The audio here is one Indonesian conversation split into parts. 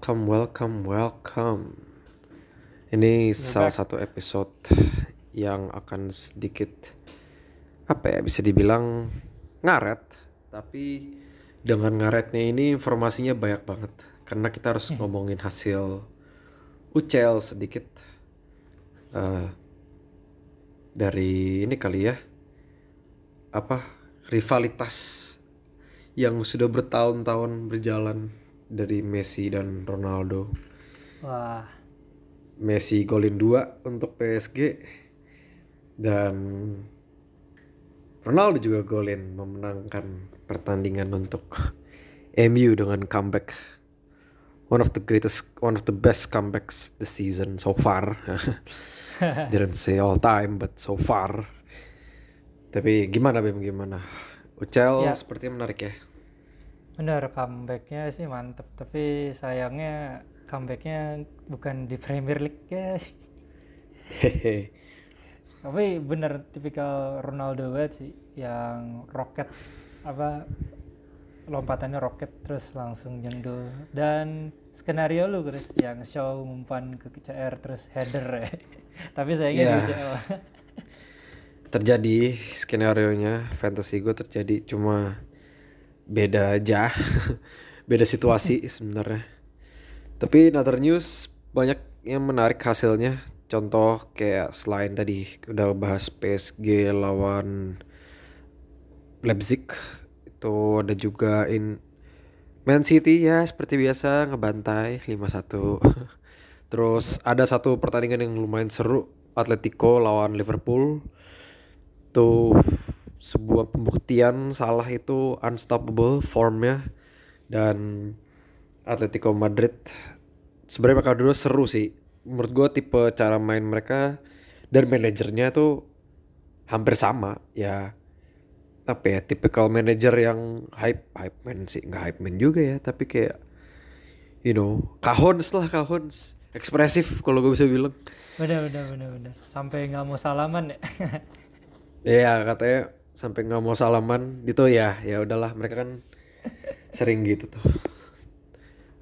Welcome, welcome, welcome. Ini salah satu episode yang akan sedikit apa ya bisa dibilang ngaret, tapi dengan ngaretnya ini informasinya banyak banget. Karena kita harus ngomongin hasil UCL sedikit. Eh, dari ini kali ya. Apa rivalitas yang sudah bertahun-tahun berjalan dari Messi dan Ronaldo. Wah, Messi golin 2 untuk PSG dan Ronaldo juga golin memenangkan pertandingan untuk MU dengan comeback. One of the greatest one of the best comebacks this season so far. Didn't say all time but so far. Tapi gimana Bim? Gimana? Ucel Ya. sepertinya menarik ya bener comebacknya sih mantep. Tapi sayangnya comebacknya bukan di Premier League ya. Tapi bener tipikal Ronaldo banget sih, yang roket apa lompatannya roket terus langsung jendul dan skenario lu Chris yang show umpan ke CR terus header ya. Tapi sayangnya Ya. di UCL. terjadi skenario nya fantasy gue terjadi cuma beda aja. Beda situasi sebenarnya. Tapi another news banyak yang menarik hasilnya. Contoh kayak selain tadi udah bahas PSG lawan Leipzig itu ada juga in Man City ya seperti biasa ngebantai 5-1 terus ada satu pertandingan yang lumayan seru Atletico lawan Liverpool. Tuh sebuah pembuktian salah itu unstoppable formnya. Dan Atletico Madrid sebenarnya mereka dulu seru sih. Menurut gue tipe cara main mereka dan manajernya tuh hampir sama ya. Apa ya tipikal manajer yang hype hype man sih. Nggak hype man juga ya tapi kayak you know kahons lah kahons. Ekspresif kalau gue bisa bilang. Bener bener bener bener. Sampai nggak mau salaman ya. Iya katanya sampai nggak mau salaman gitu ya ya udahlah mereka kan sering gitu tuh.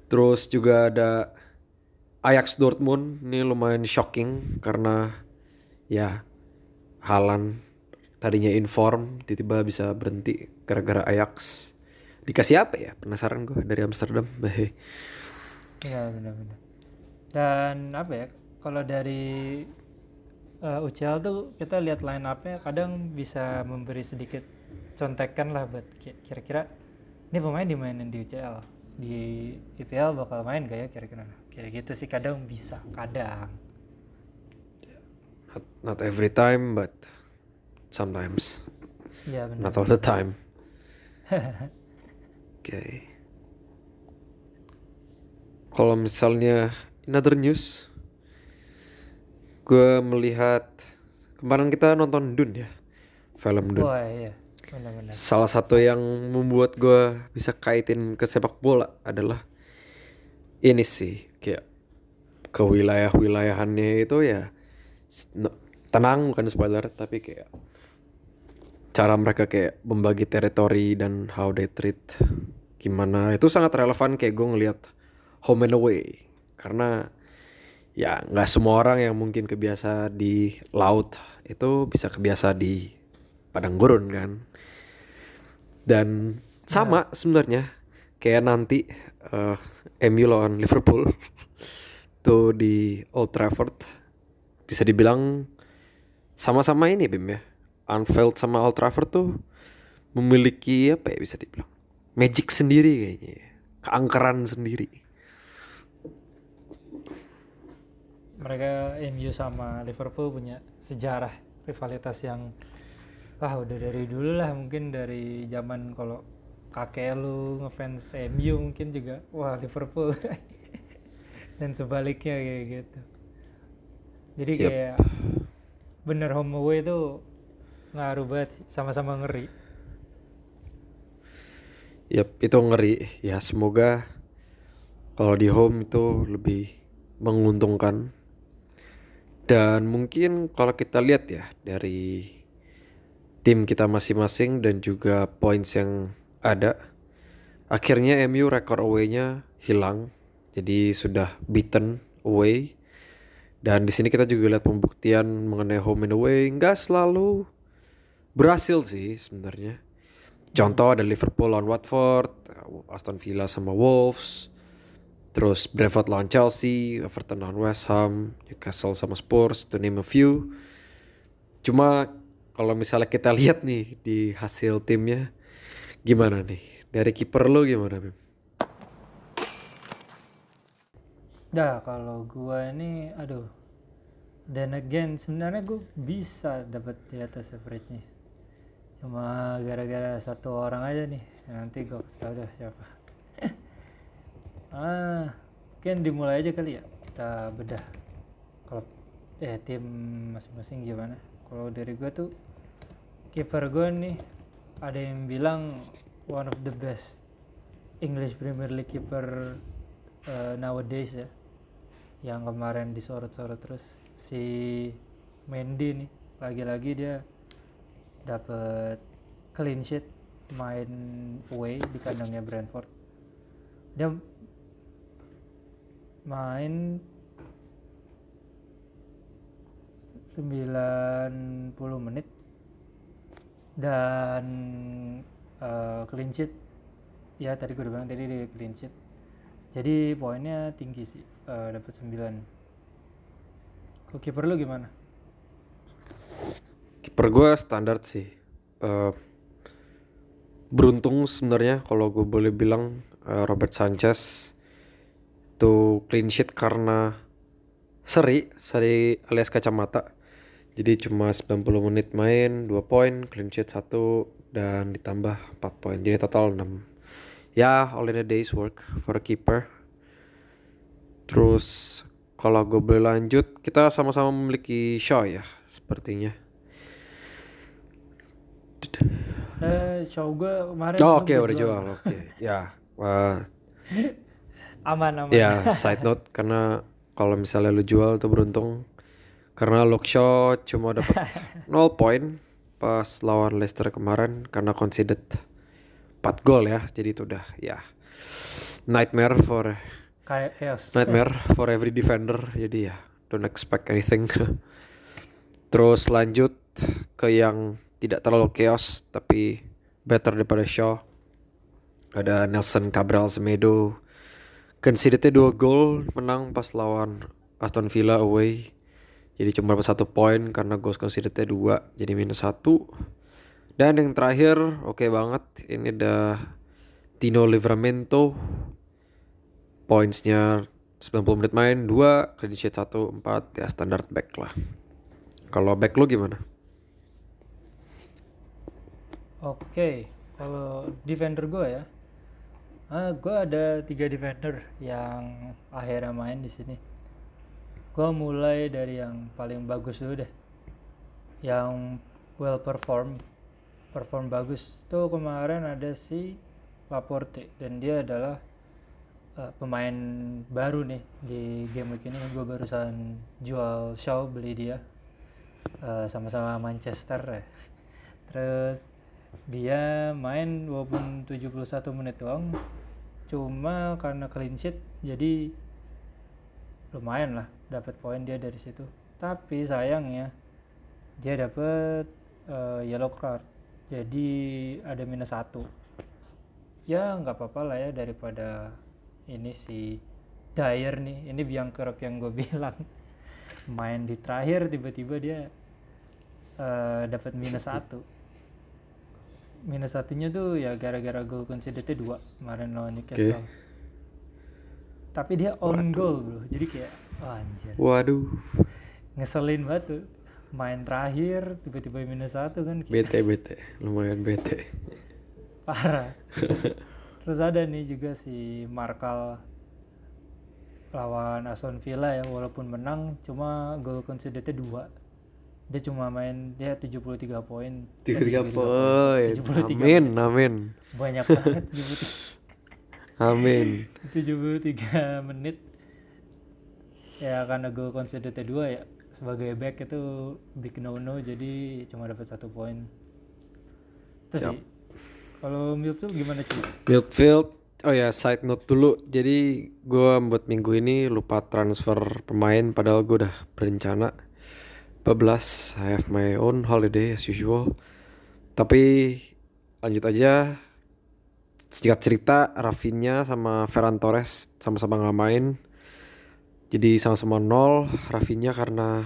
Terus juga ada Ajax Dortmund ini lumayan shocking karena ya Halan tadinya inform tiba-tiba bisa berhenti gara-gara Ajax dikasih apa ya penasaran gue dari Amsterdam. Iya benar-benar. Dan apa ya? Kalau dari uh, UCL tuh kita lihat line up-nya kadang bisa memberi sedikit contekan lah buat ki- kira-kira ini pemain dimainin di UCL di IPL bakal main gak ya kira-kira? Kayak gitu sih kadang bisa kadang. Not, not every time but sometimes. Iya benar. Not all the time. Oke kalau misalnya another news gue melihat kemarin kita nonton Dun ya film Dun wah iya. Benar-benar. Salah satu yang membuat gue bisa kaitin ke sepak bola adalah ini sih kayak ke wilayah-wilayahannya itu ya tenang bukan spoiler tapi kayak cara mereka kayak membagi teritori dan how they treat gimana itu sangat relevan kayak gue ngeliat home and away. Karena ya nggak semua orang yang mungkin kebiasa di laut itu bisa kebiasa di padang gurun kan? Dan sama sebenarnya kayak nanti eh, MU lawan Liverpool tuh di Old Trafford bisa dibilang sama-sama ini Bim ya. Anfield sama Old Trafford tuh memiliki apa ya bisa dibilang magic sendiri kayaknya ya. keangkeran sendiri mereka MU sama Liverpool punya sejarah rivalitas yang wah udah dari dulu lah mungkin dari zaman kalau kakek lu ngefans MU mungkin juga wah Liverpool dan sebaliknya kayak gitu jadi Yep. kayak bener home away itu ngaruh banget sama-sama ngeri Yap, itu ngeri. Ya semoga kalau di home itu lebih menguntungkan. Dan mungkin kalau kita lihat ya dari tim kita masing-masing dan juga points yang ada akhirnya MU rekor away-nya hilang. Jadi sudah beaten away. Dan di sini kita juga lihat pembuktian mengenai home and away nggak selalu berhasil sih sebenarnya. Contoh ada Liverpool lawan Watford, Aston Villa sama Wolves, terus Brentford lawan Chelsea, Everton lawan West Ham, Newcastle sama Spurs, to name a few. Cuma kalau misalnya kita lihat nih di hasil timnya, gimana nih? Dari kiper lu gimana, Bim? Nah, kalau gua ini aduh. Dan again sebenarnya gue bisa dapat di atas average-nya. Cuma gara-gara satu orang aja nih. Nanti gue tau dah siapa. Ah, mungkin dimulai aja kali ya. Kita bedah. Kalau eh tim masing-masing gimana? Kalau dari gue tuh kiper gue nih ada yang bilang one of the best English Premier League keeper uh, nowadays ya yang kemarin disorot-sorot terus si Mendy nih lagi-lagi dia dapat clean sheet main away di kandangnya Brentford dia main 90 menit dan uh, clean sheet. Ya tadi gue udah bilang tadi dia clean sheet. Jadi poinnya tinggi sih uh, dapat 9 kok kiper lu gimana? Kiper gue standar sih. Eh, beruntung sebenarnya kalau gue boleh bilang eh, Robert Sanchez tuh clean sheet karena seri, seri alias kacamata. Jadi cuma 90 menit main, 2 poin, clean sheet 1 dan ditambah 4 poin. Jadi total 6. Ya, all in a day's work for a keeper. Terus kalau gue boleh lanjut, kita sama-sama memiliki Shaw ya, sepertinya. eh show gue kemarin Oh, oke belum udah jual. Oke. Ya. Wah, aman aman ya side note karena kalau misalnya lu jual tuh beruntung karena Shaw cuma dapat 0 poin pas lawan Leicester kemarin karena conceded 4 gol ya. Jadi itu udah ya nightmare for kayak chaos nightmare for every defender. Jadi ya don't expect anything. Terus lanjut ke yang tidak terlalu chaos tapi better daripada Shaw. Ada Nelson Cabral Semedo. Concedednya 2 gol menang pas lawan Aston Villa away. Jadi cuma dapat satu poin karena goals concedednya 2 jadi minus 1. Dan yang terakhir oke banget ini ada Tino Livramento. Pointsnya 90 menit main 2, clean sheet 1, 4 ya standar back lah. Kalau back lu gimana? Oke, kalau defender gue ya, ah gue ada tiga defender yang akhirnya main di sini. Gue mulai dari yang paling bagus dulu deh, yang well perform, perform bagus tuh kemarin ada si Laporte dan dia adalah eh, pemain baru nih di game week ini. Gue barusan jual Shaw beli dia eh, sama-sama Manchester ya. Terus dia main walaupun 71 menit doang cuma karena clean sheet jadi lumayan lah dapat poin dia dari situ. Tapi sayangnya dia dapat eh, yellow card. Jadi ada minus satu. Ya nggak apa-apa lah ya daripada ini si Dyer nih. Ini biang kerok yang gue bilang. Main di terakhir tiba-tiba dia eh, dapat minus satu minus satunya tuh ya gara-gara gol concedednya dua kemarin lawan Newcastle. Tapi dia on goal bro, jadi kayak oh, anjir Waduh, ngeselin banget tuh. Main terakhir tiba-tiba minus satu kan kayak bete bete, lumayan bete. parah. Terus ada nih juga si Markal lawan Aston Villa ya walaupun menang cuma gol concedednya dua dia cuma main dia 73 poin. Eh, Tiga tiga 73 poin. 73 Amin, amin, banyak banget 73 amin. 73 menit. Ya karena gue concedednya dua ya sebagai back itu big no no jadi cuma dapat satu poin. Itu sih. Kalau Milfield gimana cuy Midfield Oh ya, side note dulu. Jadi gue buat minggu ini lupa transfer pemain padahal gue udah berencana 14 I have my own holiday as usual. Tapi lanjut aja. Singkat cerita Rafinha sama Ferran Torres sama-sama nggak main. Jadi sama-sama nol Rafinha karena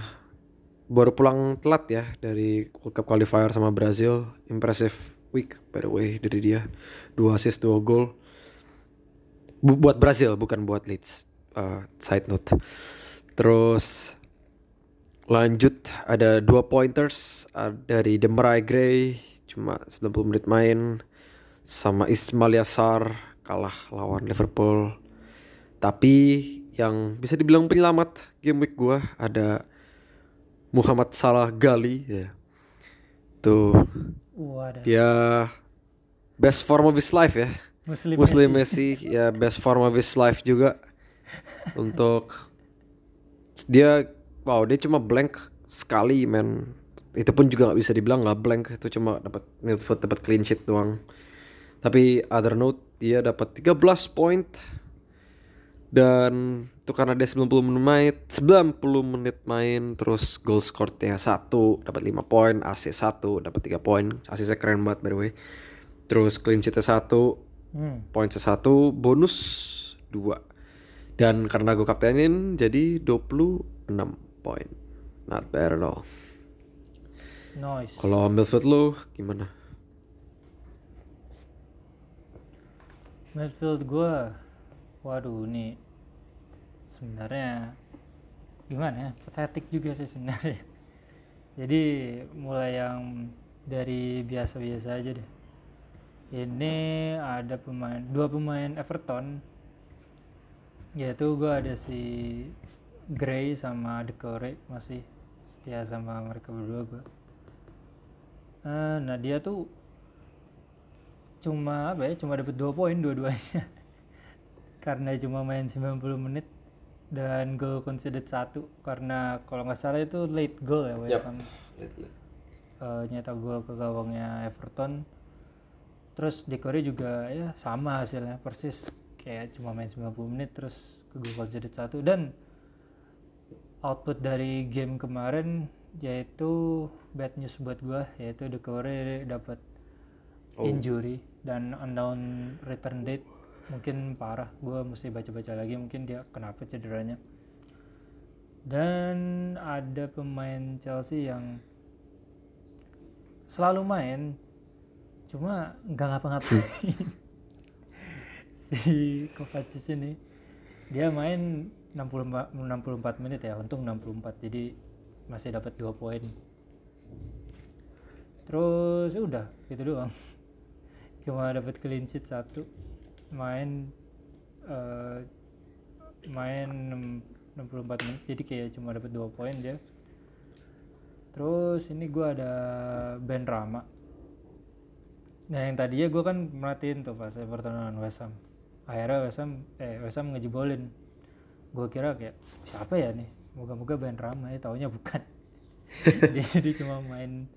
baru pulang telat ya dari World Cup qualifier sama Brazil. Impressive week by the way dari dia. Dua assist, dua gol. Bu- buat Brazil bukan buat Leeds. Uh, side note. Terus lanjut ada dua pointers dari Demarai Gray cuma 90 menit main sama Ismail Yassar kalah lawan Liverpool. Tapi yang bisa dibilang penyelamat game week gua ada Muhammad Salah Gali ya. Tuh Wadah. dia best form of his life ya. Muslim. Muslim Messi ya best form of his life juga untuk dia wow dia cuma blank sekali men. Itu pun juga nggak bisa dibilang nggak blank. Itu cuma dapat midfield dapat clean sheet doang. Tapi other note dia dapat 13 point. Dan itu karena dia 90 menit main 90 menit main terus goal score-nya 1 dapat 5 poin AC 1 dapat 3 poin AC-nya keren banget by the way. Terus clean sheet-nya 1 Hmm. poin satu bonus dua. Dan karena gue kaptenin jadi 26 poin not bad at all Nice. kalau midfield lu gimana Midfield gue, waduh ini sebenarnya gimana ya, pathetic juga sih sebenarnya. Jadi mulai yang dari biasa-biasa aja deh. Ini ada pemain, dua pemain Everton, yaitu gue ada si Gray sama Decore masih setia sama mereka berdua gue. nah dia tuh cuma apa ya cuma dapat dua poin dua-duanya. Karena cuma main 90 menit dan goal conceded satu. Karena kalau nggak salah itu late goal ya West Yap. Ham Eh, nyata gol ke gawangnya Everton. Terus Decore juga ya sama hasilnya persis. Kayak cuma main 90 menit terus ke goal conceded satu. Dan output dari game kemarin yaitu bad news buat gua yaitu Decore dapat Oh. injury dan unknown return date. Mungkin parah gua mesti baca-baca lagi mungkin dia kenapa cederanya. Dan ada pemain Chelsea yang selalu main cuma nggak ngapa-ngapain. Si Kovacic ini dia main 64, 64 menit ya untung 64 jadi masih dapat dua poin. Terus ya udah gitu doang. Cuma dapat clean sheet satu main eh, main enam- 64 menit jadi kayak cuma dapat dua poin dia. Terus ini gua ada Ben Rama. Nah yang tadinya gua kan merhatiin tuh pas Everton lawan West akhirnya West Ham eh West Ham ngejebolin gua kira kayak siapa ya nih? Moga-moga Ben Rama ya taunya bukan. Dia jadi cuma main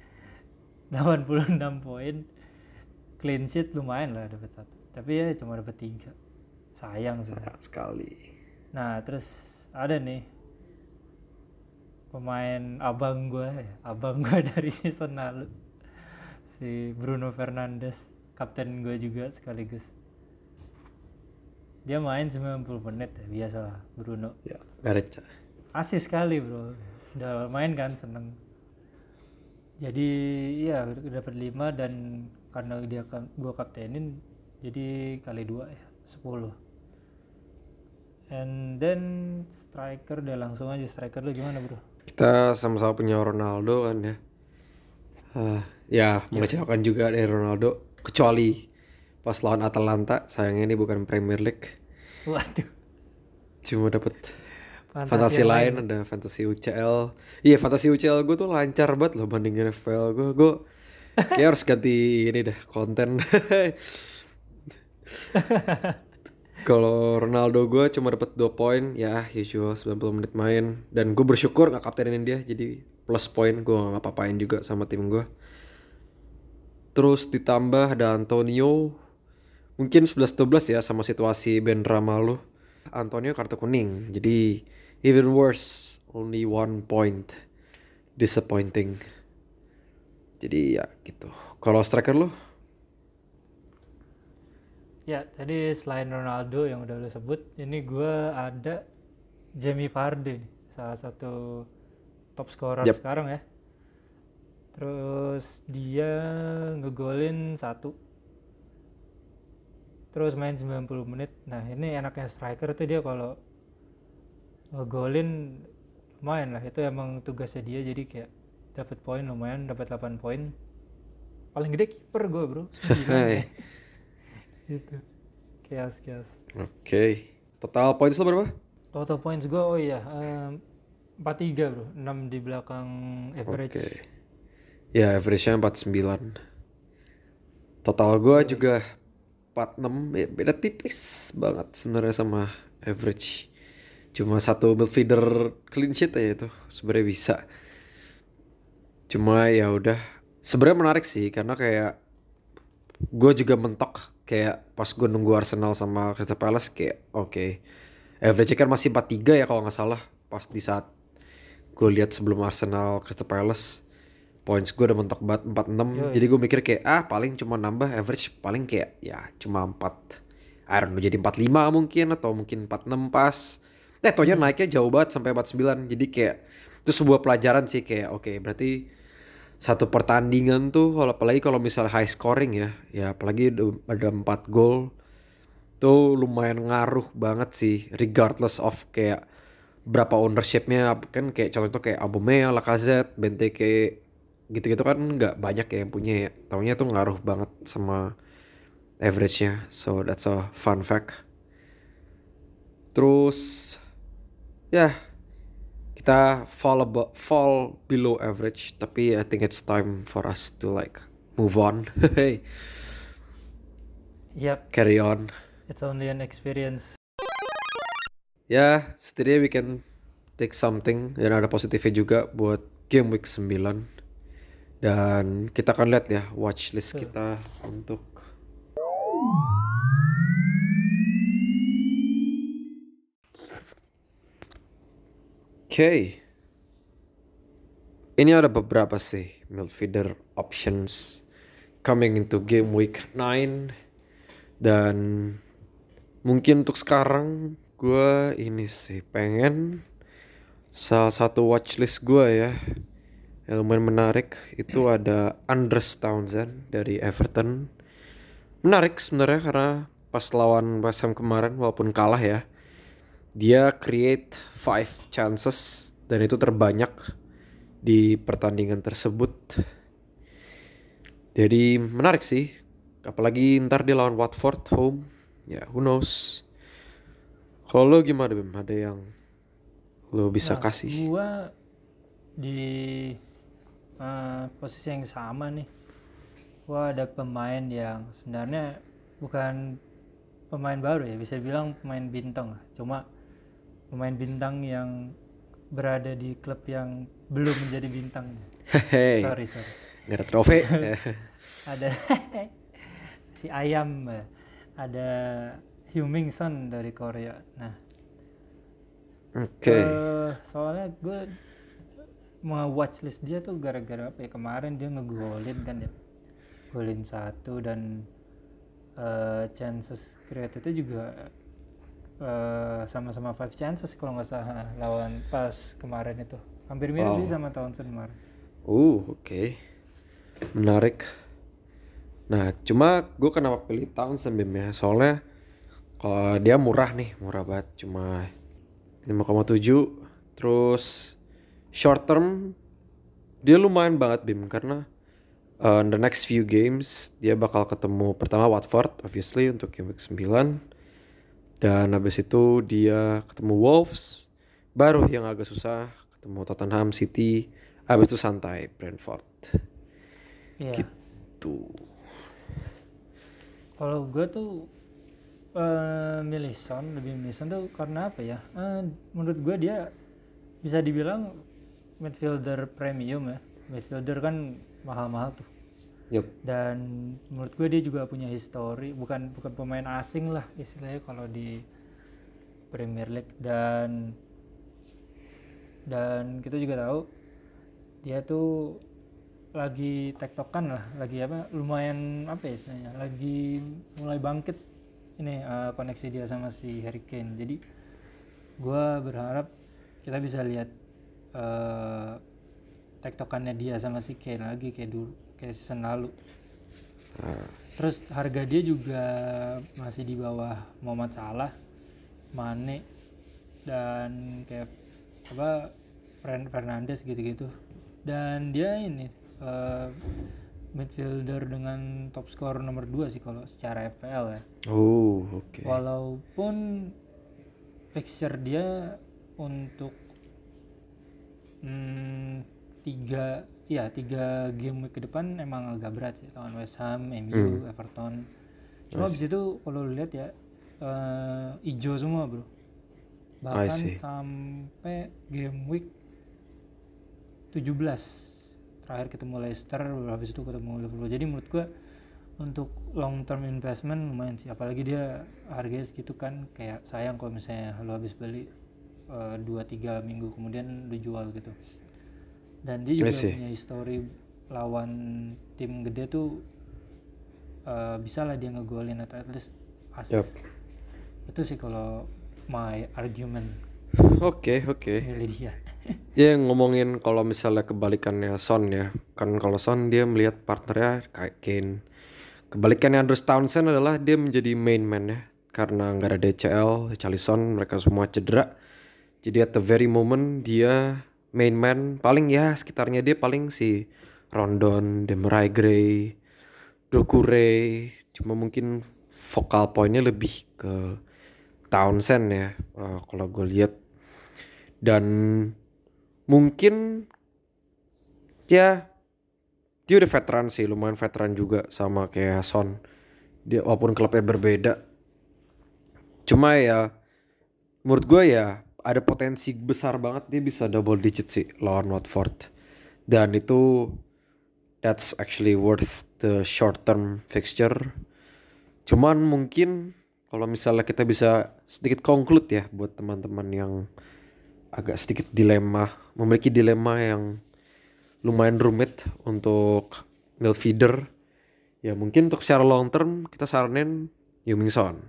86 poin clean sheet lumayan lah dapat satu. Tapi ya cuma dapat tiga. Sayang sih. Sayang sekali. Nah, terus ada nih pemain abang gue, abang gue dari season lalu, si Bruno Fernandes, kapten gue juga sekaligus. Dia main 90 menit ya, biasalah Bruno. ya garet Asis sekali bro, udah main kan seneng. Jadi iya dapat 5 dan karena dia gue kaptenin, jadi kali dua ya 10 and then striker udah langsung aja striker lu gimana bro? Kita sama-sama punya Ronaldo kan ya. Ah, ya mengecewakan juga dari Ronaldo kecuali pas lawan Atalanta sayangnya ini bukan Premier League. Waduh. Cuma dapat Fantasi fantasi lain ada fantasi UCL iya fantasi UCL gue tuh lancar banget loh bandingin FPL gue gue kayak harus ganti ini deh konten. Kalau Ronaldo gue cuma dapat 2 poin ya usual 90 menit main. Dan gue bersyukur nggak kaptenin dia jadi plus poin gue nggak apa-apain juga sama tim gue terus ditambah ada Antonio mungkin 11-12 ya sama situasi Ben Rama lu. Antonio kartu kuning. Jadi even worse, only one point. Disappointing. Jadi ya gitu. Kalau striker lu? Ya, tadi selain Ronaldo yang udah lu sebut, ini gua ada Jamie Vardy, salah satu top scorer Yap. sekarang ya. Terus dia ngegolin satu. Terus main 90 menit. Nah, ini enaknya striker tuh dia kalau ngegolin lumayan lah. Itu emang tugasnya dia jadi kayak dapat poin lumayan, dapat 8 poin. Paling gede kiper gue, Bro. Hai. gitu. Chaos, chaos. Oke. Total points lu berapa? Total points gue, oh iya, em, 43 bro, 6 di belakang average. Oke. Ya, average-nya 49. Total gua juga 46. Ya, beda tipis banget sebenarnya sama average. Cuma satu midfielder clean sheet aja itu sebenarnya bisa. Cuma ya udah. Sebenarnya menarik sih karena kayak gue juga mentok kayak pas gue nunggu Arsenal sama Crystal Palace kayak oke average kan masih 43 ya kalau nggak salah pas di saat gue lihat sebelum Arsenal Crystal Palace points gue udah mentok banget 46 jadi gue mikir kayak ah paling cuma nambah average paling kayak ya cuma 4 I don't know jadi 45 mungkin atau mungkin 46 pas. Eh tohnya naiknya jauh banget sampai 49 jadi kayak itu sebuah pelajaran sih kayak oke berarti satu pertandingan tuh kalau apalagi kalau misalnya high scoring ya ya apalagi ada 4 gol tuh lumayan ngaruh banget sih regardless of kayak berapa ownershipnya. Kan kayak contoh itu kayak Aubameyang, Lacazette, Benteke gitu-gitu kan nggak banyak ya yang punya ya. Taunya tuh ngaruh banget sama average-nya. So that's a fun fact. Terus ya kita fall abo- fall below average tapi I think it's time for us to like move on. Yap, carry on. It's only an experience. ya setidaknya we can take something. Dan ada positifnya juga buat game week 9 dan kita akan lihat ya watch list kita untuk Oke. Ini ada beberapa sih midfielder options coming into game week 9 dan mungkin untuk sekarang gue ini sih pengen salah satu watchlist gue ya yang lumayan menarik itu ada Andres Townsend dari Everton. Menarik sebenarnya karena pas lawan West Ham kemarin walaupun kalah ya dia create five chances dan itu terbanyak di pertandingan tersebut. Jadi menarik sih apalagi ntar dia lawan Watford home. Ya who knows? Kalau lo gimana Bim? Ada yang lo bisa Nah, kasih? Gua di eh, posisi yang sama nih. Gua ada pemain yang sebenarnya bukan pemain baru ya, bisa bilang pemain bintang lah. Cuma pemain bintang yang berada di klub yang belum menjadi bintang. hehe Sorry, sorry. nggak ada trofi Ada si Ayam, eh, ada Hugh Mingson dari Korea. Nah, oke Eh, soalnya gue watchlist dia tuh gara-gara apa ya kemarin dia ngegolin kan ya. Golin satu dan eh, chances created itu juga eh, sama-sama five chances kalau nggak salah lawan pas kemarin itu. Hampir mirip Wow. sih sama tahun kemarin. Uh oke. Menarik. Nah cuma gue kenapa pilih Townsend Bim ya? Soalnya kalau dia murah nih murah banget. Cuma 5,7 terus short term dia lumayan banget Bim karena uh, in the next few games dia bakal ketemu pertama Watford obviously untuk game week 9 dan habis itu dia ketemu Wolves baru yang agak susah ketemu Tottenham City habis itu santai Brentford Iya. gitu Kalau gue tuh eh milih Son, lebih milih Son tuh karena apa ya? Eh, menurut gue dia bisa dibilang midfielder premium ya. Midfielder kan mahal-mahal tuh. Yup. dan menurut gue dia juga punya histori bukan bukan pemain asing lah istilahnya kalau di Premier League dan dan kita juga tahu dia tuh lagi tektokan lah lagi apa lumayan apa ya istilahnya lagi mulai bangkit ini eh, koneksi dia sama si Harry Kane jadi gua berharap kita bisa lihat eh, tektokannya dia sama si Kane lagi kayak dulu kayak season lalu. Terus harga dia juga masih di bawah Muhammad Salah Mane dan kayak apa Fern Fernandes gitu-gitu. Dan dia ini eh, midfielder dengan top skor nomor 2 sih kalau secara FPL ya. Oh, oke. walaupun fixture dia untuk hmm, tiga ya tiga game week ke depan emang agak berat sih lawan West Ham, MU, Everton. Cuma abis itu kalau lu lihat ya hijau semua bro. Bahkan sampai game week 17 terakhir ketemu Leicester, habis itu ketemu Liverpool. Jadi menurut gua untuk long term investment lumayan sih apalagi dia harganya segitu kan kayak sayang kalau misalnya lo habis beli 2-3 minggu kemudian lo jual gitu dan dia juga punya history lawan tim gede tuh eh, bisa lah dia ngegolin atau at least assist Yup. itu sih kalau my argument Oke, oke. milih dia Ya ngomongin kalau misalnya kebalikannya Son ya. Kan kalau Son dia melihat partnernya kayak Kane. Kebalikannya Andrew Townsend adalah dia menjadi main man ya. Karena nggak ada DCL, Richarlison, mereka semua cedera. Jadi at the very moment dia main man paling ya sekitarnya dia paling si Rondon, Demarai Gray, Dokure. Cuma mungkin vokal poinnya lebih ke Townsend ya. eh, kalau gue lihat dan mungkin ya dia udah veteran sih lumayan veteran juga sama kayak Son dia walaupun klubnya berbeda cuma ya menurut gue ya ada potensi besar banget dia bisa double digit sih lawan Watford dan itu that's actually worth the short term fixture cuman mungkin kalau misalnya kita bisa sedikit conclude ya buat teman-teman yang agak sedikit dilema, memiliki dilema yang lumayan rumit untuk milk feeder. Ya mungkin untuk secara long term kita saranin Heung-min Son.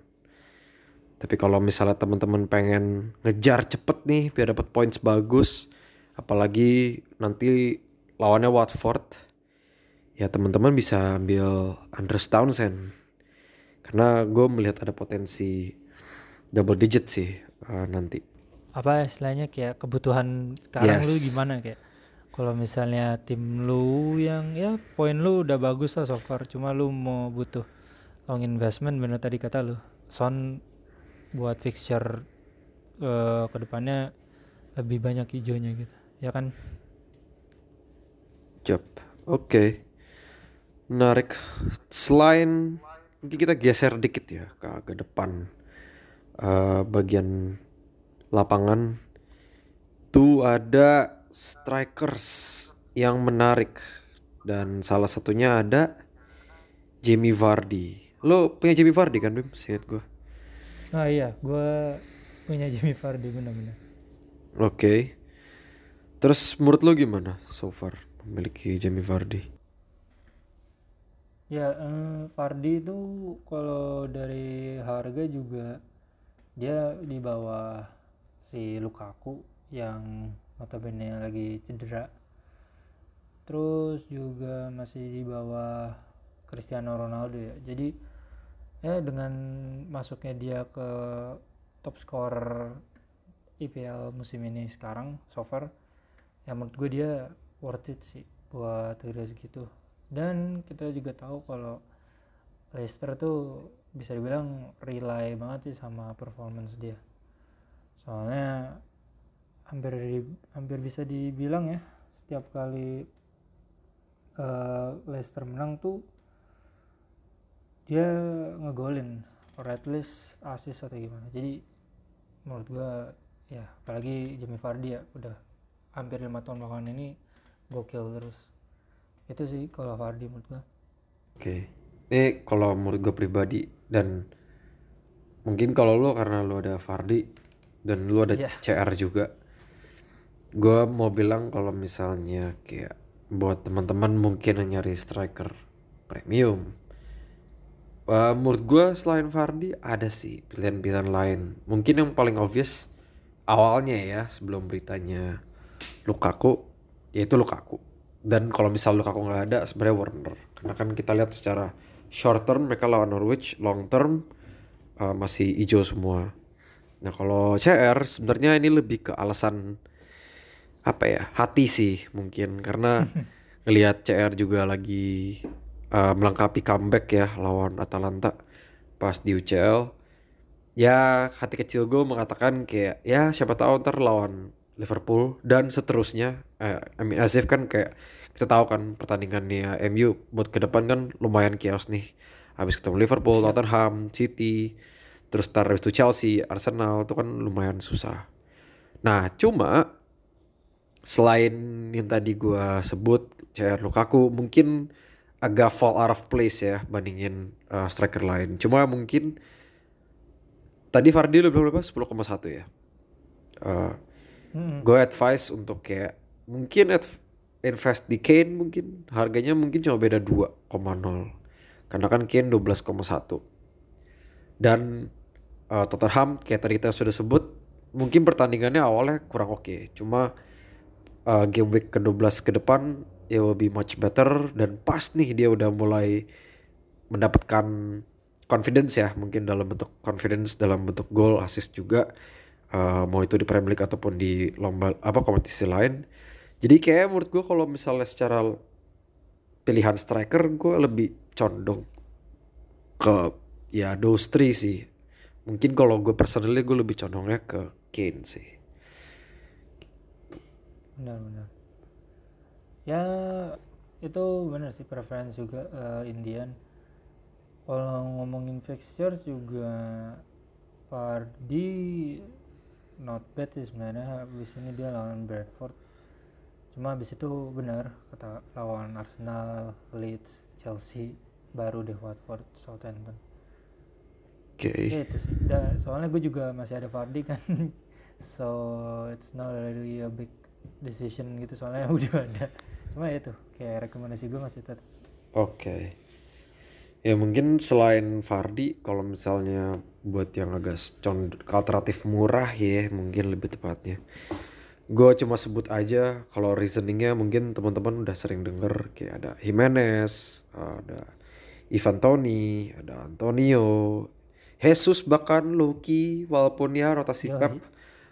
Tapi kalau misalnya teman-teman pengen ngejar cepet nih biar dapat points bagus, apalagi nanti lawannya Watford, ya teman-teman bisa ambil Andres Townsend. Karena gue melihat ada potensi double digit sih eh, nanti. apa istilahnya kayak kebutuhan sekarang lu Yes. gimana kayak kalau misalnya tim lu yang ya poin lu udah bagus lah so far cuma lu mau butuh long investment bener tadi kata lu Son buat fixture eh, ke depannya lebih banyak hijaunya gitu ya kan Jap. Oke. Menarik. Selain mungkin kita geser dikit ya ke ke depan Eh, bagian lapangan tuh ada strikers yang menarik dan salah satunya ada Jamie Vardy. Lo punya Jamie Vardy kan, Bim? Seingat gue. Ah iya gue punya Jamie Vardy bener-bener Oke. Terus menurut lo gimana so far memiliki Jamie Vardy? Ya, eh, Fardi itu kalau dari harga juga dia di bawah si Lukaku yang notabene lagi cedera. Terus juga masih di bawah Cristiano Ronaldo ya. Jadi ya dengan masuknya dia ke top scorer IPL musim ini sekarang so far ya menurut gue dia worth it sih buat harga segitu dan kita juga tahu kalau Leicester tuh bisa dibilang rely banget sih sama performance dia. Soalnya hampir hampir bisa dibilang ya setiap kali eh, Leicester menang tuh dia ngegolin or at least assist atau gimana jadi menurut gua ya apalagi Jamie Vardy ya udah hampir lima tahun belakangan ini gokil terus itu sih kalau Vardy menurut gua Oke. Ini kalau menurut gue pribadi dan mungkin kalau lu karena lu ada Fardi dan lu ada Iya. CR juga. Gue mau bilang kalau misalnya kayak buat teman-teman mungkin yang nyari striker premium. Eh, menurut gue selain Fardi ada sih pilihan-pilihan lain. Mungkin yang paling obvious awalnya ya sebelum beritanya Lukaku yaitu Lukaku. Dan kalau misal Lukaku nggak ada sebenarnya Warner. Karena kan kita lihat secara short term mereka lawan Norwich, long term eh, masih hijau semua. Nah kalau CR sebenarnya ini lebih ke alasan apa ya hati sih mungkin karena ngelihat CR juga lagi uh, melengkapi comeback ya lawan Atalanta pas di UCL ya hati kecil gue mengatakan kayak ya siapa tahu ntar lawan Liverpool dan seterusnya. Eh, I mean as if kan kayak kita tahu kan pertandingannya MU buat ke depan kan lumayan chaos nih. Habis ketemu Liverpool, Tottenham, City terus ntar habis itu Chelsea, Arsenal itu kan lumayan susah. Nah cuma selain yang tadi gua sebut CR Lukaku mungkin agak fall out of place ya bandingin uh, striker lain. Cuma mungkin tadi Fardi lu bilang berapa? 10,1 ya. Uh, Mm-mm. gue advice untuk kayak mungkin ad- invest di Kane mungkin harganya mungkin cuma beda 2,0 karena kan Kane 12,1 dan uh, Tottenham kayak tadi kita sudah sebut mungkin pertandingannya awalnya kurang oke cuma uh, game week ke-12 ke depan ya will be much better. Dan pas nih dia udah mulai mendapatkan confidence ya mungkin dalam bentuk confidence dalam bentuk gol assist juga uh, mau itu di Premier League ataupun di lomba apa kompetisi lain. Jadi kayak menurut gue kalau misalnya secara pilihan striker gue lebih condong ke ya those three sih. Mungkin kalau gue personally gue lebih condongnya ke Kane sih. Benar-benar ya itu benar sih preference juga eh, Indian. Kalau ngomongin fixtures juga Fardi not bad sih sebenarnya. Habis ini dia lawan Bradford cuma habis itu benar kata lawan Arsenal Leeds Chelsea baru deh Watford Southampton. Oke. Ya itu sih. Da- soalnya gue juga masih ada Fardi kan. So it's not really a big decision gitu soalnya udah ada cuma ya itu kayak rekomendasi gue masih tetap Oke. Ya mungkin selain Fardi kalau misalnya buat yang agak alternatif murah ya mungkin lebih tepatnya. Gue cuma sebut aja kalau reasoningnya mungkin teman-teman udah sering denger kayak ada Jimenez, ada Ivan Toni, ada Antonio, Jesus bahkan Loki walaupun ya rotasi Yoi. Pep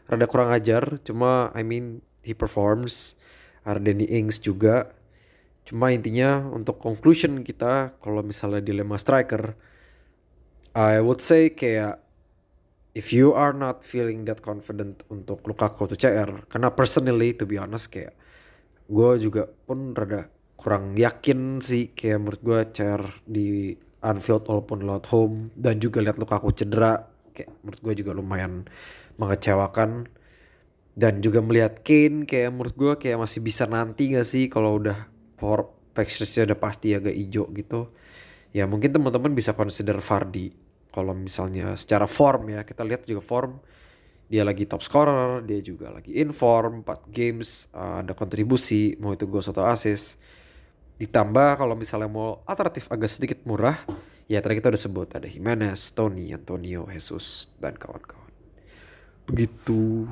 rada kurang ajar cuma I mean he performs. Danny Ings juga. Cuma intinya untuk conclusion kita kalau misalnya dilema striker I would say kayak if you are not feeling that confident untuk Lukaku atau CR karena personally to be honest kayak gue juga pun rada kurang yakin sih kayak menurut gue CR di Anfield walaupun lawan home dan juga lihat Lukaku cedera kayak menurut gue juga lumayan mengecewakan dan juga melihat Kane kayak menurut gue kayak masih bisa nanti gak sih kalau udah for fixtures-nya udah pasti agak hijau gitu. Ya mungkin teman-teman bisa consider Vardy kalau misalnya secara form ya. Kita lihat juga form. Dia lagi top scorer dia juga lagi in form 4 games uh, ada kontribusi mau itu gol atau assist. Ditambah kalau misalnya mau alternatif agak sedikit murah ya tadi kita udah sebut ada Jimenez, Tony, Antonio, Jesus dan kawan-kawan. Begitu.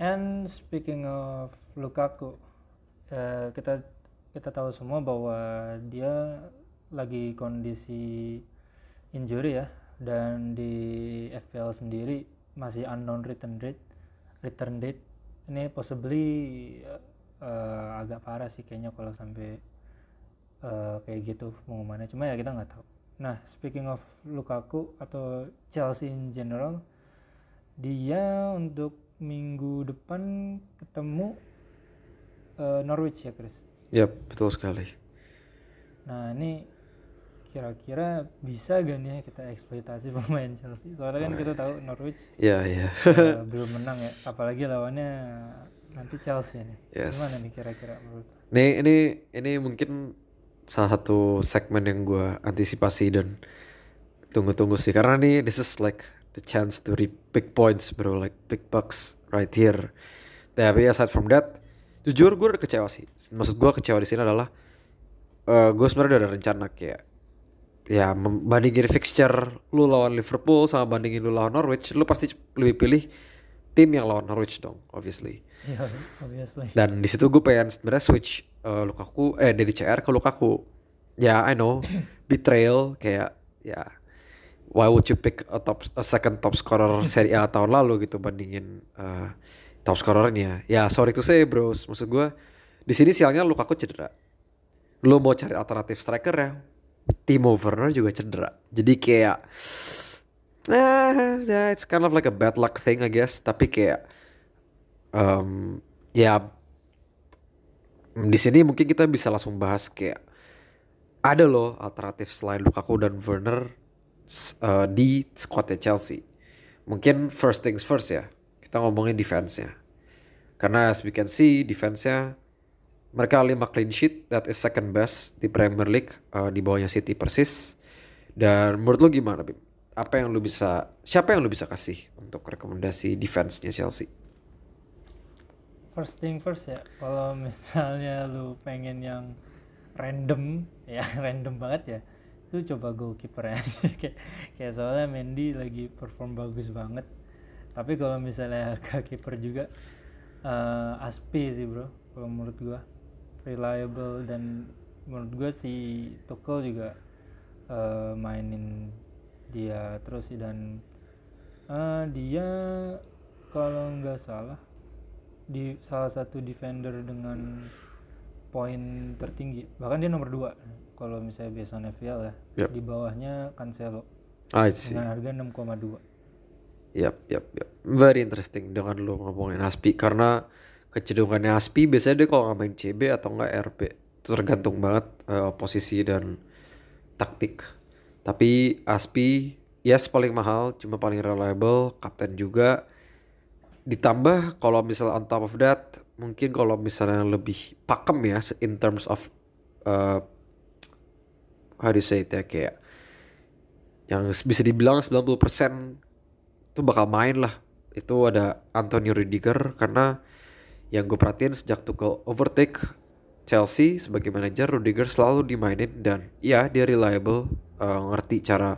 And speaking of Lukaku, eh, kita kita tahu semua bahwa dia lagi kondisi injury ya. Dan di FPL sendiri masih unknown return date return date. Ini possibly eh, agak parah sih kayaknya kalau sampai eh, kayak gitu pengumumannya. Cuma ya kita nggak tahu. Nah speaking of Lukaku atau Chelsea in general dia untuk minggu depan ketemu eh, Norwich ya Chris? Ya betul sekali. Nah ini kira-kira bisa gak nih ya kita eksploitasi pemain Chelsea? Soalnya kan kita tahu Norwich ya ya eh, belum menang ya. Apalagi lawannya nanti Chelsea nih. Yes. gimana nih kira-kira menurut? Nih ini ini mungkin salah satu segmen yang gue antisipasi dan tunggu-tunggu sih. Karena nih this is like the chance to reap big points bro like big bucks right here. Tapi aside from that jujur gue udah kecewa sih. Maksud gue kecewa di sini adalah uh, gue sebenarnya udah ada rencana kayak ya bandingin fixture lu lawan Liverpool sama bandingin lu lawan Norwich lu pasti lebih pilih tim yang lawan Norwich dong obviously. Yeah, obviously. Dan di situ gue pengen sebenarnya switch uh, Lukaku eh dari CR ke Lukaku. Ya I know betrayal kayak ya why would you pick a top a second top scorer Serie A tahun lalu gitu bandingin uh, top scorernya? Ya sorry to say bros maksud gue di sini sialnya Lukaku cedera. Lu mau cari alternatif striker ya Timo Werner juga cedera. Jadi kayak eh yeah, it's kind of like a bad luck thing I guess. Tapi kayak um, ya di sini mungkin kita bisa langsung bahas kayak ada loh alternatif selain Lukaku dan Werner uh, di squadnya Chelsea. Mungkin first things first ya, kita ngomongin defense-nya. Karena as we can see, defense-nya mereka lima clean sheet, that is second best di Premier League uh, di bawahnya City persis. Dan menurut lu gimana, Bim? Apa yang lu bisa, siapa yang lu bisa kasih untuk rekomendasi defense-nya Chelsea? First thing first ya, kalau misalnya lu pengen yang random, ya random banget ya, lu coba goalkeeper aja. Kayak kayak soalnya Mendy lagi perform bagus banget. Tapi kalau misalnya keeper juga uh, Aspi sih bro kalau menurut gua. Reliable dan menurut gua si Tuchel juga uh, mainin dia. Terus dan uh, dia kalau nggak salah di salah satu defender dengan poin tertinggi. Bahkan dia nomor dua kalau misalnya biasa FPL ya yep. di bawahnya Cancelo I see. dengan harga 6,2 Yap, yap, yap. Very interesting dengan lu ngomongin Aspi karena kecenderungannya Aspi biasanya dia kalau main CB atau nggak RB itu tergantung banget uh, posisi dan taktik. Tapi Aspi yes paling mahal, cuma paling reliable, kapten juga. Ditambah kalau misal on top of that, mungkin kalau misalnya lebih pakem ya in terms of uh, how do you say it ya kayak yang bisa dibilang 90% itu bakal main lah. Itu ada Antonio Rudiger karena yang gue perhatiin sejak Tuchel overtake Chelsea sebagai manajer Rudiger selalu dimainin dan ya dia reliable uh, ngerti cara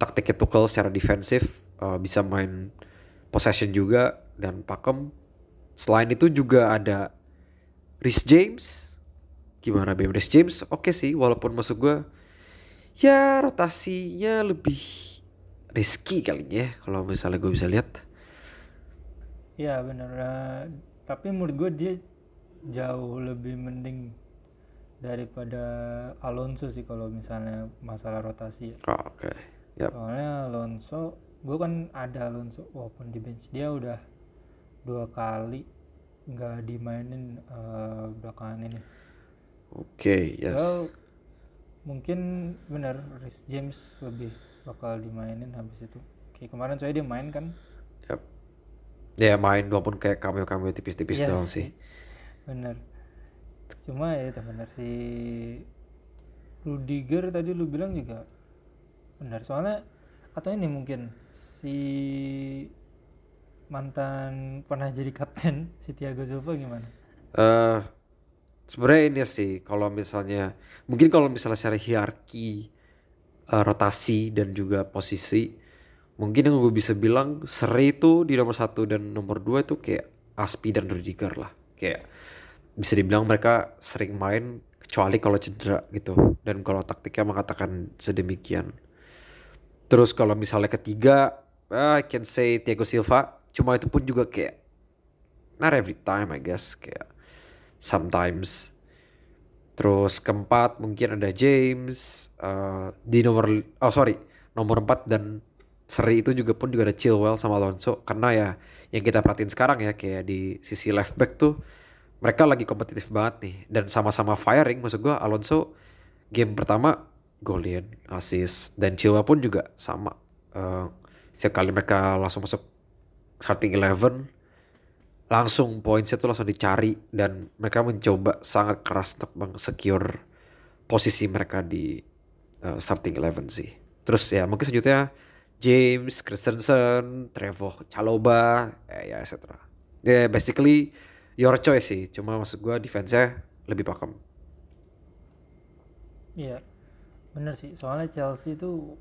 taktiknya Tuchel secara defensif uh, bisa main possession juga dan pakem. Selain itu juga ada Rhys James gimana Bim? James? Oke okay sih walaupun masuk gue ya rotasinya lebih risky kali ya kalau misalnya gue bisa lihat. Ya bener. Uh, tapi menurut gue dia jauh lebih mending daripada Alonso sih kalau misalnya masalah rotasi oh, oke. Okay. yep. soalnya Alonso gue kan ada Alonso walaupun di bench dia udah dua kali nggak dimainin uh, belakangan ini Oke, okay, yes. Well, mungkin benar Rhys James lebih bakal dimainin habis itu. Kayak kemarin saya dia main kan? Yap. Ya main walaupun kayak cameo-cameo tipis-tipis yes. doang sih. Bener. Cuma ya itu benar si Rudiger tadi lu bilang juga benar soalnya atau ini mungkin si mantan pernah jadi kapten si Thiago Silva gimana? Eh uh, sebenarnya ini sih kalau misalnya mungkin kalau misalnya secara hierarki uh, rotasi dan juga posisi mungkin yang gue bisa bilang Seri itu di nomor satu dan nomor dua itu kayak Aspi dan Rudiger lah. Kayak bisa dibilang mereka sering main kecuali kalau cedera gitu. Dan kalau taktiknya mengatakan sedemikian. Terus kalau misalnya ketiga uh, I can say Thiago Silva. Cuma itu pun juga kayak not every time I guess. Kayak sometimes. Terus keempat mungkin ada James uh, di nomor oh sorry nomor empat dan seri itu juga pun juga ada Chilwell sama Alonso. Karena ya yang kita perhatiin sekarang ya kayak di sisi left back tuh mereka lagi kompetitif banget nih. Dan sama-sama firing maksud gua Alonso game pertama golin assist. Dan Chilwell pun juga sama. Uh, setiap kali mereka langsung masuk starting eleven langsung poinnya tuh langsung dicari dan mereka mencoba sangat keras untuk secure posisi mereka di uh, starting eleven sih. Terus ya mungkin selanjutnya James, Christensen, Trevor, Caloba, eh, ya etc. Ya basically your choice sih. Cuma maksud gue defense-nya lebih pakem. Iya, bener sih. Soalnya Chelsea itu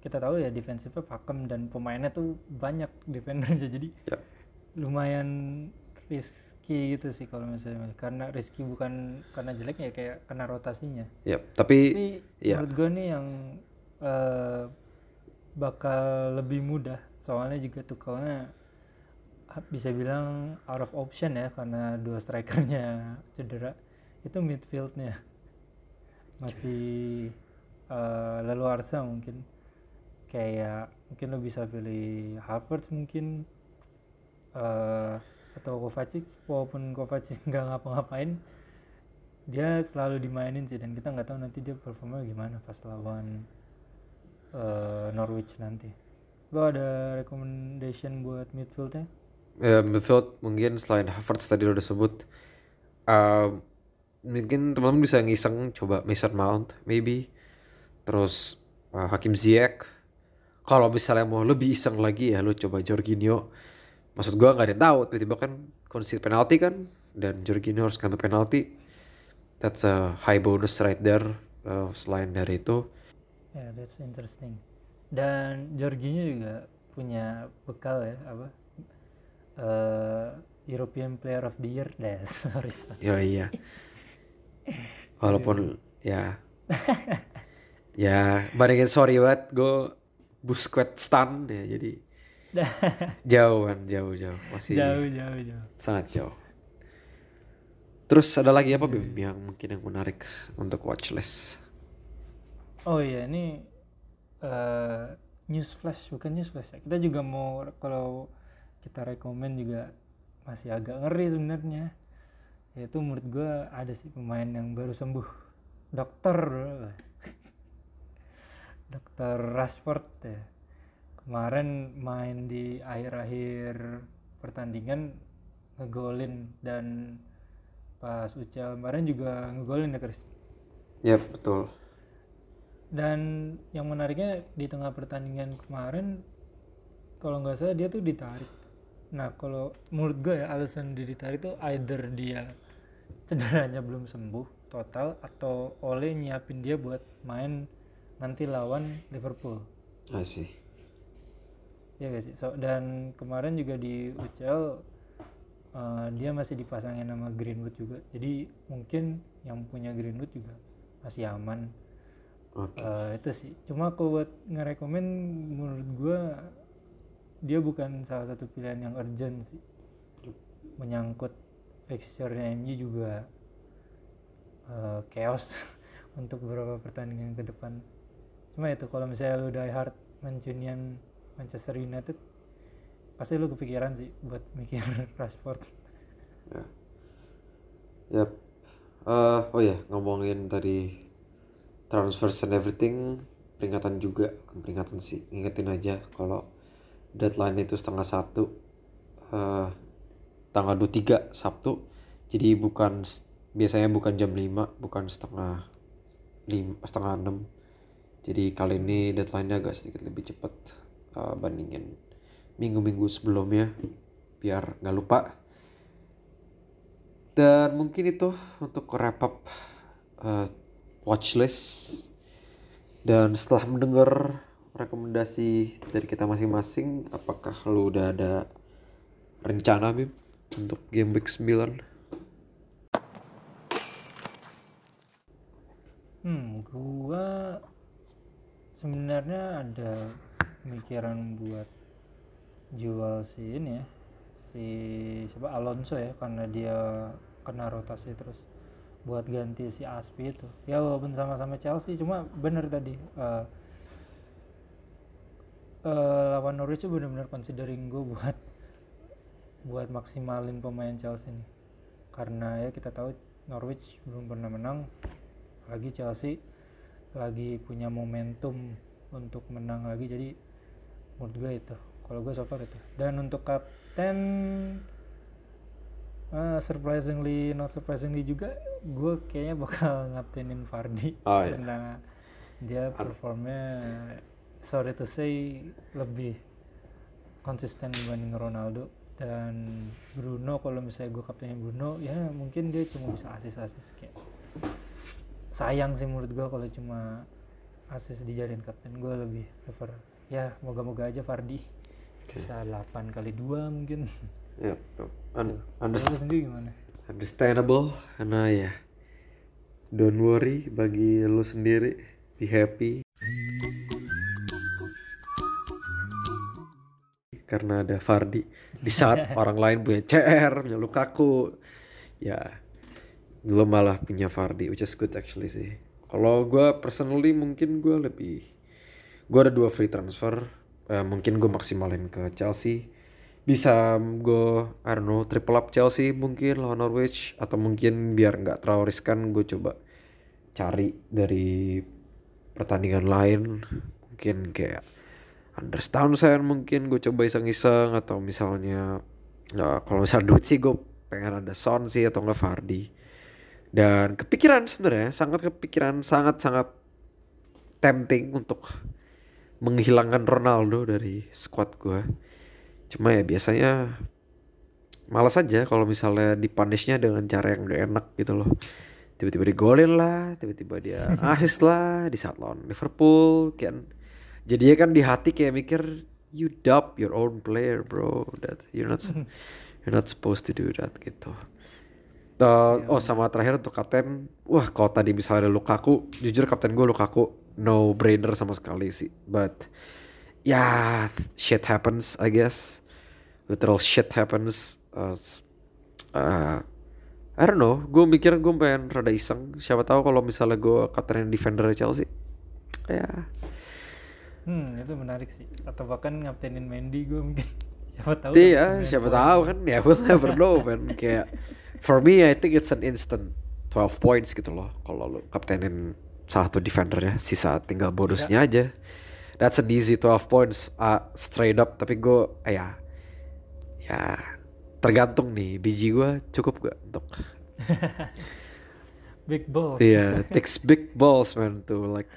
kita tahu ya defensifnya pakem dan pemainnya tuh banyak defendernya jadi Ya. Lumayan risky gitu sih kalau misalnya karena risky bukan karena jeleknya ya kayak kena rotasinya. Ya, tapi Tapi ya. menurut gue nih yang eh, bakal lebih mudah soalnya juga Tuchelnya ha- bisa bilang out of option ya karena dua strikernya cedera itu midfieldnya masih eh, leluasa mungkin kayak mungkin lo bisa pilih Havertz mungkin eh, atau Kovacic walaupun Kovacic nggak ngapa-ngapain dia selalu dimainin sih dan kita nggak tahu nanti dia performa gimana pas lawan eh, Norwich nanti. Lo ada recommendation buat midfieldnya? Ya, midfield mungkin selain Havertz tadi lo udah sebut um, mungkin teman-teman bisa ngiseng coba Mason Mount maybe. Terus uh, Hakim Ziyech. Kalau misalnya mau lebih iseng lagi ya lo coba Jorginho maksud gua nggak ada yang tahu tiba-tiba kan concede penalti kan dan Jorginho harus ngambil penalti. That's a high bonus right there Uh, selain dari itu. Ya that's interesting. Dan Jorginho juga punya bekal ya apa? Eh, European Player of the Year deh sorry sorry. ya iya. Walaupun ya. Ya bandingin sorry banget gue Busquets stan ya jadi jauh kan jauh jauh masih jauh jauh jauh sangat jauh terus ada lagi apa Bim yang mungkin yang menarik untuk watchlist Oh iya ini eh news flash bukan news flash ya. Kita juga mau kalau kita rekomen juga masih agak ngeri sebenarnya. Yaitu menurut gua ada sih pemain yang baru sembuh. Dokter Dokter Rashford ya. Kemarin main di akhir-akhir pertandingan ngegolin dan pas Ucal kemarin juga ngegolin ya Chris. ya betul Dan yang menariknya di tengah pertandingan kemarin, kalau nggak salah dia tuh ditarik. Nah kalau menurut gue ya alasan dia ditarik tuh either dia cederanya belum sembuh total atau Ole nyiapin dia buat main nanti lawan Liverpool. See Ya gak sih? So, dan kemarin juga di UCL eh, dia masih dipasangin nama Greenwood juga. Jadi mungkin yang punya Greenwood juga masih aman. oke Eh, itu sih cuma kalau buat ngerekomen menurut gua dia bukan salah satu pilihan yang urgent sih menyangkut fixture-nya MU juga eh, chaos untuk beberapa pertandingan ke depan cuma itu kalau misalnya lu die hard Mancunian Manchester United. Pasti lu kepikiran sih buat mikir Rashford. Ya. Yap. Eh, oh ya ngomongin tadi transfers and everything peringatan juga peringatan sih ingetin aja kalau deadline itu setengah satu eh tanggal 23 Sabtu. Jadi bukan biasanya bukan jam 5 bukan setengah lima setengah enam. Jadi kali ini deadline-nya agak sedikit lebih cepat eh, bandingin minggu-minggu sebelumnya biar nggak lupa dan mungkin itu untuk wrap up uh, watchlist. Dan setelah mendengar rekomendasi dari kita masing-masing, apakah lu udah ada rencana Bim untuk game week 9? Hmm, gua sebenarnya ada pemikiran buat jual si ini ya, si siapa Alonso ya, karena dia kena rotasi terus buat ganti si Aspi itu. Ya walaupun sama-sama Chelsea, cuma bener tadi eh, eh, lawan Norwich itu bener-bener considering gue buat buat maksimalin pemain Chelsea nih. Karena ya kita tahu Norwich belum pernah menang, lagi Chelsea lagi punya momentum untuk menang lagi jadi menurut gue itu. Kalau gue so far itu. Dan untuk kapten uh, surprisingly not surprisingly juga gue kayaknya bakal ngaptenin Vardy Oh, iya. karena dia performnya sorry to say lebih konsisten dibanding Ronaldo dan Bruno. Kalau misalnya gue kaptenin Bruno ya mungkin dia cuma bisa asis-asis kayak sayang sih menurut gue kalau cuma asis dijadiin kapten. Gue lebih prefer ya moga-moga aja Vardy bisa 8 kali 2 mungkin Yep, yep. Un- Kalau underst- lu sendiri gimana? understandable karena ya don't worry bagi lu sendiri be happy karena ada Fardi di saat orang lain punya CR punya Lukaku ya lu malah punya Fardi which is good actually sih kalau gua personally mungkin gua lebih gua ada dua free transfer. Eh, mungkin gue maksimalin ke Chelsea. Bisa gue I don't know triple up Chelsea mungkin lawan Norwich. Atau mungkin biar nggak terlalu riskan gue coba cari dari pertandingan lain. Mungkin kayak Anders Townsend mungkin gue coba iseng-iseng. Atau misalnya ya, kalau misal duit sih gue pengen ada Son sih atau enggak Vardy. Dan kepikiran sebenarnya sangat kepikiran sangat-sangat tempting untuk menghilangkan Ronaldo dari squad gue cuma ya biasanya malas aja kalau misalnya dipunishnya dengan cara yang gak enak gitu loh. Tiba-tiba digolin lah tiba-tiba dia assist lah di saat lawan Liverpool kan. Jadinya kan di hati kayak mikir you dub your own player bro. That you're not you're not supposed to do that gitu. Uh, oh sama terakhir untuk kapten. Wah kalau tadi misalnya Lukaku jujur kapten gue Lukaku no brainer sama sekali sih. But ya shit happens I guess. Literal shit happens. Uh, uh, I don't know. Gue mikir gue pengen rada iseng. Siapa tahu kalau misalnya gue kapten defender Chelsea ya. Hmm, itu menarik sih. Atau bahkan ngaptenin Mendy gue mungkin. Siapa tahu. Iya, dapat siapa pemain tahu kan? Ya we'll never know man. Kayak for me I think it's an instant 12 points gitu loh kalau lu kaptenin satu defender ya sisa tinggal bonusnya aja that's an easy 12 points uh, straight up tapi gue eh, ya ya tergantung nih biji gue cukup gak untuk Big ball. Iya, takes big balls man to like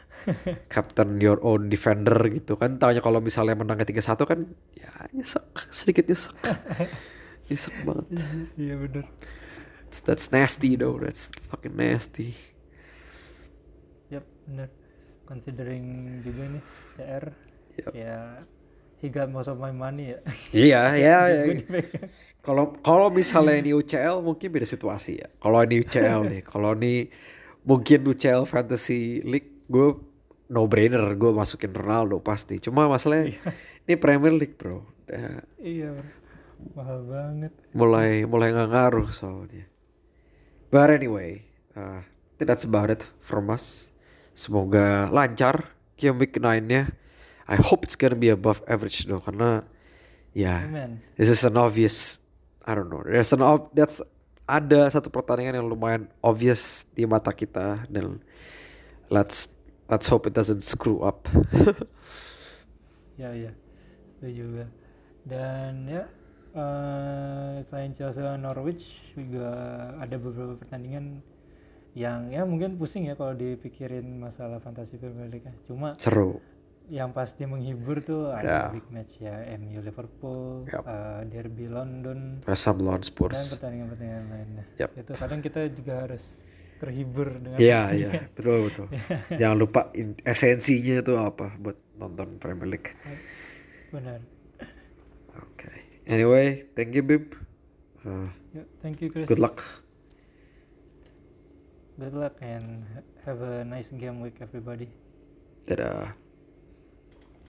captain your own defender gitu kan. Taunya kalau misalnya menangnya 3-1 kan ya nyesek, sedikit nyesek. nyesek banget. Iya bener. It's, that's nasty though, that's fucking nasty. Bener. Considering juga nih CR. Yap. Ya he got most of my money ya. Iya, ya. ya. Dipegang. Kalau kalau misalnya ini UCL mungkin beda situasi ya. Kalau ini UCL nih, kalau ini mungkin UCL Fantasy League gue no brainer gue masukin Ronaldo pasti. Cuma masalahnya ini Premier League bro. Udah iya. bro. Mahal banget. mulai mulai nggak ngaruh soalnya. But anyway, uh, that's about it from us. Semoga lancar game week 9-nya. I hope it's gonna be above average though karena ya Amen. this is an obvious I don't know. There's an ob- that's ada satu pertandingan yang lumayan obvious di mata kita dan let's let's hope it doesn't screw up. Ya ya. Setuju juga. Dan ya eh selain Chelsea Norwich juga ada beberapa pertandingan yang ya mungkin pusing ya kalau dipikirin masalah fantasi Premier League ya. Cuma Seru. yang pasti menghibur tuh Ya. ada big match ya MU Liverpool, Yap. eh, Derby London West Ham lawan dan Spurs. pertandingan-pertandingan lainnya. Yap. Itu kadang kita juga harus terhibur dengan Iya iya betul betul. Jangan lupa in- esensinya itu apa buat nonton Premier League. Benar. Oke. Anyway, thank you Bim. Uh, Ya, thank you Chris. good luck. Good luck and have a nice game week everybody. Dadah.